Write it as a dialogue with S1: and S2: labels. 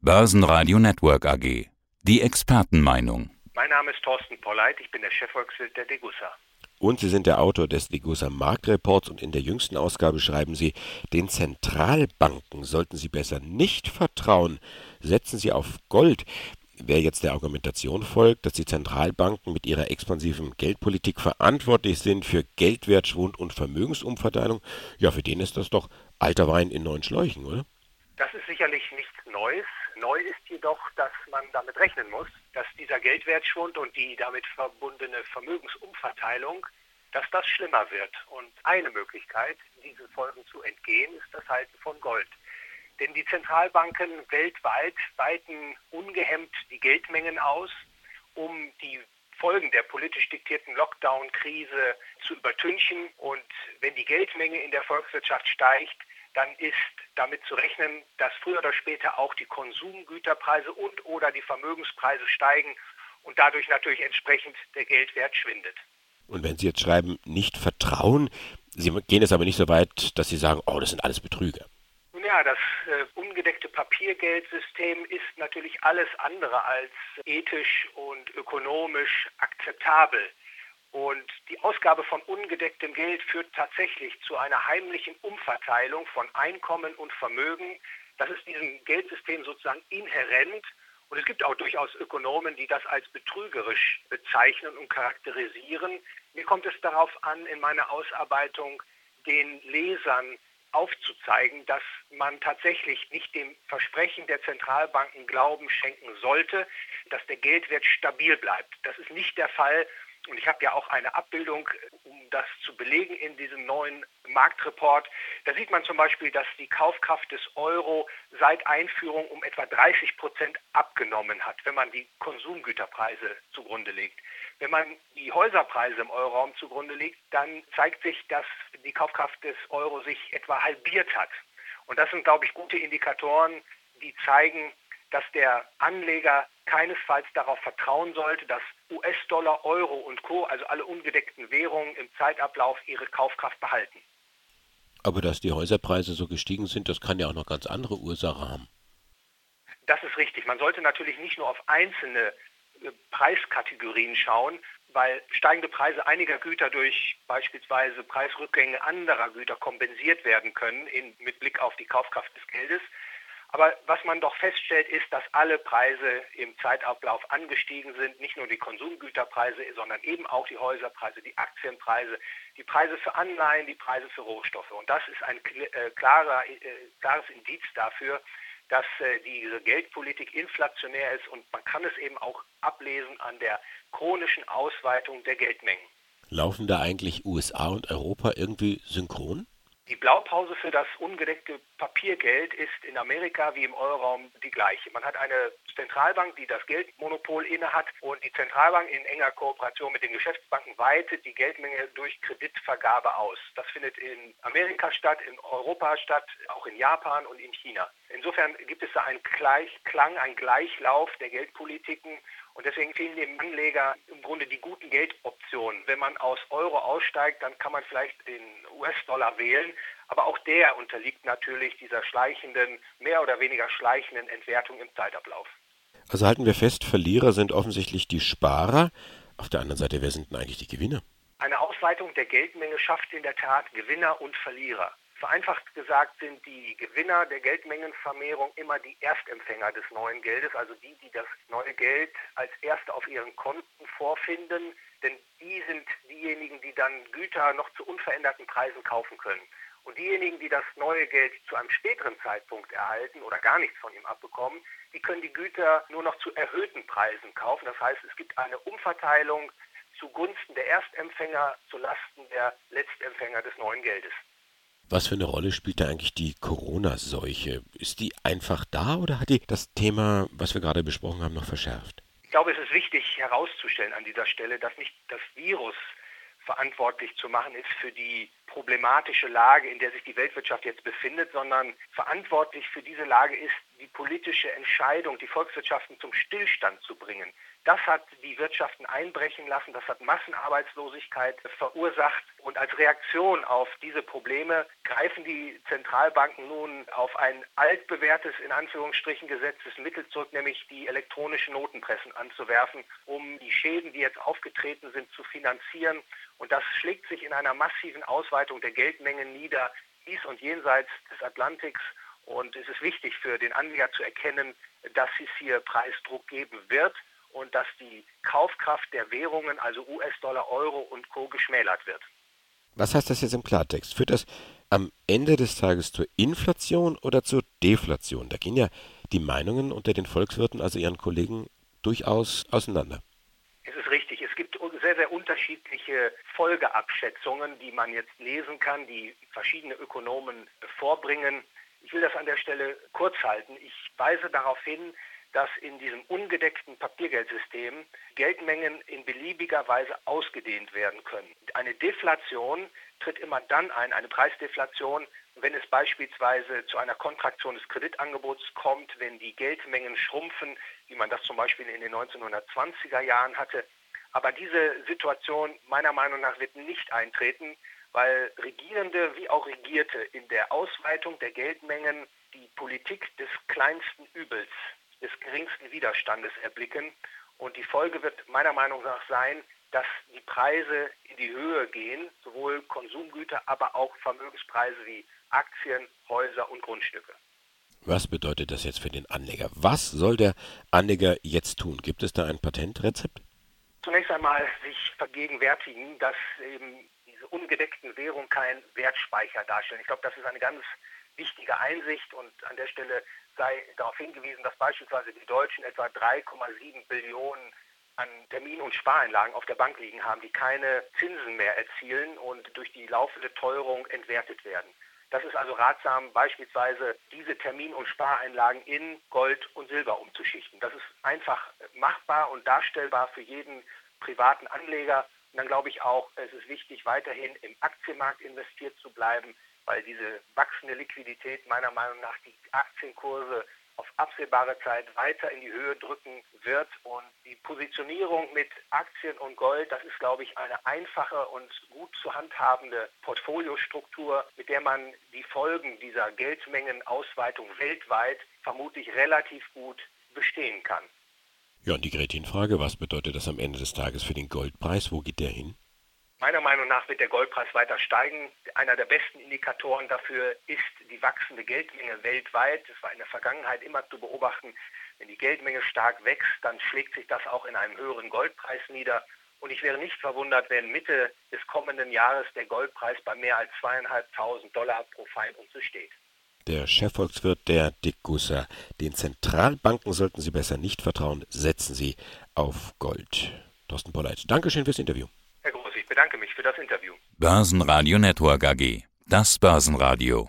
S1: Börsenradio Network AG. Die Expertenmeinung.
S2: Mein Name ist Thorsten Polleit, ich bin der Chefvolkswirt der Degussa.
S3: Und Sie sind der Autor des Degussa Marktreports und in der jüngsten Ausgabe schreiben Sie, den Zentralbanken sollten Sie besser nicht vertrauen. Setzen Sie auf Gold. Wer jetzt der Argumentation folgt, dass die Zentralbanken mit ihrer expansiven Geldpolitik verantwortlich sind für Geldwertschwund und Vermögensumverteilung, ja, für den ist das doch alter Wein in neuen Schläuchen, oder?
S2: Das ist sicherlich nichts Neues. Neu ist jedoch, dass man damit rechnen muss, dass dieser Geldwertschwund und die damit verbundene Vermögensumverteilung, dass das schlimmer wird. Und eine Möglichkeit, diesen Folgen zu entgehen, ist das Halten von Gold. Denn die Zentralbanken weltweit weiten ungehemmt die Geldmengen aus, um die Folgen der politisch diktierten Lockdown-Krise zu übertünchen. Und wenn die Geldmenge in der Volkswirtschaft steigt, dann ist damit zu rechnen, dass früher oder später auch die Konsumgüterpreise und oder die Vermögenspreise steigen und dadurch natürlich entsprechend der Geldwert schwindet.
S3: Und wenn Sie jetzt schreiben, nicht vertrauen, Sie gehen es aber nicht so weit, dass Sie sagen, oh, das sind alles Betrüger.
S2: Nun ja, das äh, ungedeckte Papiergeldsystem ist natürlich alles andere als ethisch und ökonomisch akzeptabel. Und die Ausgabe von ungedecktem Geld führt tatsächlich zu einer heimlichen Umverteilung von Einkommen und Vermögen. Das ist diesem Geldsystem sozusagen inhärent. Und es gibt auch durchaus Ökonomen, die das als betrügerisch bezeichnen und charakterisieren. Mir kommt es darauf an, in meiner Ausarbeitung den Lesern aufzuzeigen, dass man tatsächlich nicht dem Versprechen der Zentralbanken Glauben schenken sollte, dass der Geldwert stabil bleibt. Das ist nicht der Fall. Und ich habe ja auch eine Abbildung, um das zu belegen in diesem neuen Marktreport. Da sieht man zum Beispiel, dass die Kaufkraft des Euro seit Einführung um etwa 30 Prozent abgenommen hat, wenn man die Konsumgüterpreise zugrunde legt. Wenn man die Häuserpreise im Euroraum zugrunde legt, dann zeigt sich, dass die Kaufkraft des Euro sich etwa halbiert hat. Und das sind, glaube ich, gute Indikatoren, die zeigen, dass der Anleger keinesfalls darauf vertrauen sollte, dass US-Dollar, Euro und Co., also alle ungedeckten Währungen im Zeitablauf ihre Kaufkraft behalten.
S3: Aber dass die Häuserpreise so gestiegen sind, das kann ja auch noch ganz andere Ursachen haben.
S2: Das ist richtig. Man sollte natürlich nicht nur auf einzelne äh, Preiskategorien schauen, weil steigende Preise einiger Güter durch beispielsweise Preisrückgänge anderer Güter kompensiert werden können in, mit Blick auf die Kaufkraft des Geldes. Aber was man doch feststellt, ist, dass alle Preise im Zeitablauf angestiegen sind. Nicht nur die Konsumgüterpreise, sondern eben auch die Häuserpreise, die Aktienpreise, die Preise für Anleihen, die Preise für Rohstoffe. Und das ist ein äh, klarer, äh, klares Indiz dafür, dass äh, diese Geldpolitik inflationär ist. Und man kann es eben auch ablesen an der chronischen Ausweitung der Geldmengen.
S3: Laufen da eigentlich USA und Europa irgendwie synchron?
S2: Die Blaupause für das ungedeckte Papiergeld ist in Amerika wie im Euroraum die gleiche. Man hat eine Zentralbank, die das Geldmonopol innehat und die Zentralbank in enger Kooperation mit den Geschäftsbanken weitet die Geldmenge durch Kreditvergabe aus. Das findet in Amerika statt, in Europa statt, auch in Japan und in China. Insofern gibt es da einen Gleichklang, einen Gleichlauf der Geldpolitiken und deswegen fehlen dem Anleger im Grunde die guten Geldoptionen. Wenn man aus Euro aussteigt, dann kann man vielleicht den US-Dollar wählen. Aber auch der unterliegt natürlich dieser schleichenden, mehr oder weniger schleichenden Entwertung im Zeitablauf.
S3: Also halten wir fest, Verlierer sind offensichtlich die Sparer. Auf der anderen Seite, wer sind denn eigentlich die Gewinner?
S2: Eine Ausweitung der Geldmenge schafft in der Tat Gewinner und Verlierer. Vereinfacht gesagt sind die Gewinner der Geldmengenvermehrung immer die Erstempfänger des neuen Geldes, also die, die das neue Geld als Erste auf ihren Konten vorfinden, denn die dann Güter noch zu unveränderten Preisen kaufen können. Und diejenigen, die das neue Geld zu einem späteren Zeitpunkt erhalten oder gar nichts von ihm abbekommen, die können die Güter nur noch zu erhöhten Preisen kaufen. Das heißt, es gibt eine Umverteilung zugunsten der Erstempfänger zulasten der Letztempfänger des neuen Geldes.
S3: Was für eine Rolle spielt da eigentlich die Corona-Seuche? Ist die einfach da oder hat die das Thema, was wir gerade besprochen haben, noch verschärft?
S2: Ich glaube, es ist wichtig herauszustellen an dieser Stelle, dass nicht das Virus verantwortlich zu machen ist für die problematische Lage, in der sich die Weltwirtschaft jetzt befindet, sondern verantwortlich für diese Lage ist die politische Entscheidung, die Volkswirtschaften zum Stillstand zu bringen. Das hat die Wirtschaften einbrechen lassen, das hat Massenarbeitslosigkeit verursacht und als Reaktion auf diese Probleme greifen die Zentralbanken nun auf ein altbewährtes, in Anführungsstrichen gesetztes Mittel zurück, nämlich die elektronischen Notenpressen anzuwerfen, um die Schäden, die jetzt aufgetreten sind, zu finanzieren. Und das schlägt sich in einer massiven Ausweitung der Geldmengen nieder, dies und jenseits des Atlantiks. Und es ist wichtig für den Anleger zu erkennen, dass es hier Preisdruck geben wird und dass die Kaufkraft der Währungen, also US-Dollar, Euro und Co. geschmälert wird.
S3: Was heißt das jetzt im Klartext? Führt das am Ende des Tages zur Inflation oder zur Deflation? Da gehen ja die Meinungen unter den Volkswirten, also Ihren Kollegen, durchaus auseinander.
S2: Es ist richtig. Es gibt sehr, sehr unterschiedliche Folgeabschätzungen, die man jetzt lesen kann, die verschiedene Ökonomen vorbringen. Ich will das an der Stelle kurz halten. Ich weise darauf hin, dass in diesem ungedeckten Papiergeldsystem Geldmengen in beliebiger Weise ausgedehnt werden können. Eine Deflation tritt immer dann ein, eine Preisdeflation, wenn es beispielsweise zu einer Kontraktion des Kreditangebots kommt, wenn die Geldmengen schrumpfen, wie man das zum Beispiel in den 1920er Jahren hatte. Aber diese Situation meiner Meinung nach wird nicht eintreten, weil Regierende wie auch Regierte in der Ausweitung der Geldmengen die Politik des kleinsten Übels des geringsten Widerstandes erblicken. Und die Folge wird meiner Meinung nach sein, dass die Preise in die Höhe gehen, sowohl Konsumgüter, aber auch Vermögenspreise wie Aktien, Häuser und Grundstücke.
S3: Was bedeutet das jetzt für den Anleger? Was soll der Anleger jetzt tun? Gibt es da ein Patentrezept?
S2: Zunächst einmal sich vergegenwärtigen, dass eben ungedeckten Währungen kein Wertspeicher darstellen. Ich glaube, das ist eine ganz wichtige Einsicht und an der Stelle sei darauf hingewiesen, dass beispielsweise die Deutschen etwa 3,7 Billionen an Termin- und Spareinlagen auf der Bank liegen haben, die keine Zinsen mehr erzielen und durch die laufende Teuerung entwertet werden. Das ist also ratsam, beispielsweise diese Termin- und Spareinlagen in Gold und Silber umzuschichten. Das ist einfach machbar und darstellbar für jeden privaten Anleger. Und dann glaube ich auch, es ist wichtig, weiterhin im Aktienmarkt investiert zu bleiben, weil diese wachsende Liquidität meiner Meinung nach die Aktienkurse auf absehbare Zeit weiter in die Höhe drücken wird. Und die Positionierung mit Aktien und Gold, das ist, glaube ich, eine einfache und gut zu handhabende Portfoliostruktur, mit der man die Folgen dieser Geldmengenausweitung weltweit vermutlich relativ gut bestehen kann.
S3: Ja, und die Gretchenfrage, was bedeutet das am Ende des Tages für den Goldpreis? Wo geht der hin?
S2: Meiner Meinung nach wird der Goldpreis weiter steigen. Einer der besten Indikatoren dafür ist die wachsende Geldmenge weltweit. Das war in der Vergangenheit immer zu beobachten. Wenn die Geldmenge stark wächst, dann schlägt sich das auch in einem höheren Goldpreis nieder. Und ich wäre nicht verwundert, wenn Mitte des kommenden Jahres der Goldpreis bei mehr als zweieinhalbtausend Dollar pro Feinunze steht.
S3: Der Chefvolkswirt der Dickgusser. Den Zentralbanken sollten Sie besser nicht vertrauen. Setzen Sie auf Gold. Thorsten Polleit, Dankeschön fürs Interview
S2: bedanke mich für das Interview.
S1: Börsenradio Network AG. Das Börsenradio.